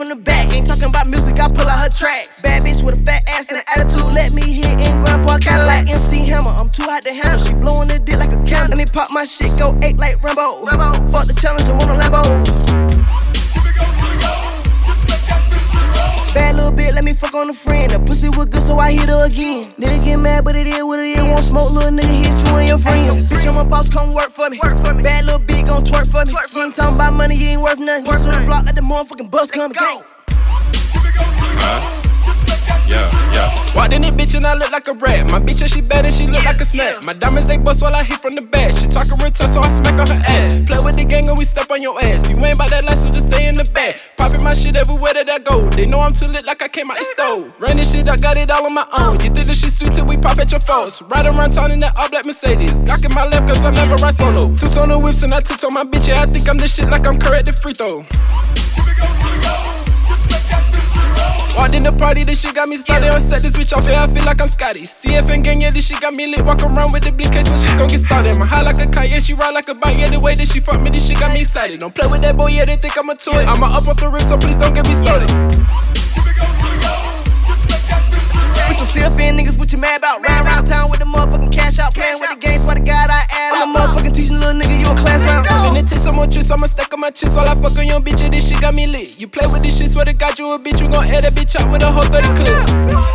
from the back. Ain't talking about music, I pull out her tracks. Bad bitch with a fat ass and an attitude. Let me hit in grandpa Cadillac. MC Hammer, I'm too hot to handle. She blowing the dick like a candle. Let me pop my shit, go eight like Rambo. Fuck the challenge, I want a Lambo. Bad little bitch, let me fuck on a friend. The pussy was good, so I hit her again. Nigga get mad, but it is what it is. Won't smoke, little nigga, hit you and your friends. Bitch, I'm a boss, come. Work for me. Bad little bitch, money, you ain't worth nothing. Just on the block like the motherfucking bus coming. Go. Yeah, yeah. Walked in this bitch and I look like a rat. My bitch, she bad and she look like a snack. My diamonds, they bust while I hit from the back. She talkin' real tough, so I smack on her ass. Play with the gang and we step on your ass. You ain't about that life, so just stay in the back. Everywhere that go. They know I'm too lit like I came out the stove. This shit, I got it all on my own. You think this shit street till we pop at your foes. Ride around town in that all black Mercedes. Glock in my lap, cause I never ride solo. Two on the whips and I took on my bitch. Yeah, I think I'm the shit like I'm correct the free throw. Walked in the party, this shit got me started. On set this bitch off, yeah, I feel like I'm Scotty. CFN gang, yeah, this shit got me lit. Walk around with the blue case when shit gon' get started. My high like a kite, yeah, she ride like a bike. Yeah, the way that she fuck me, this shit got me excited. Don't play with that boy, yeah, they think I'm a toy. I'ma up off the wrist, so niggas, what you mad about? Round round town with the motherfucking cash out, playing with the game. Swear to God, I add I'm a motherfucking teaching little nigga, you a class clown. Finna take some more juice, I'ma stack on my chips while I fuck on your bitch. Yeah, this shit got me lit. You play with this shit, swear to God, you a bitch. We gon' air that bitch out with a whole 30 clip.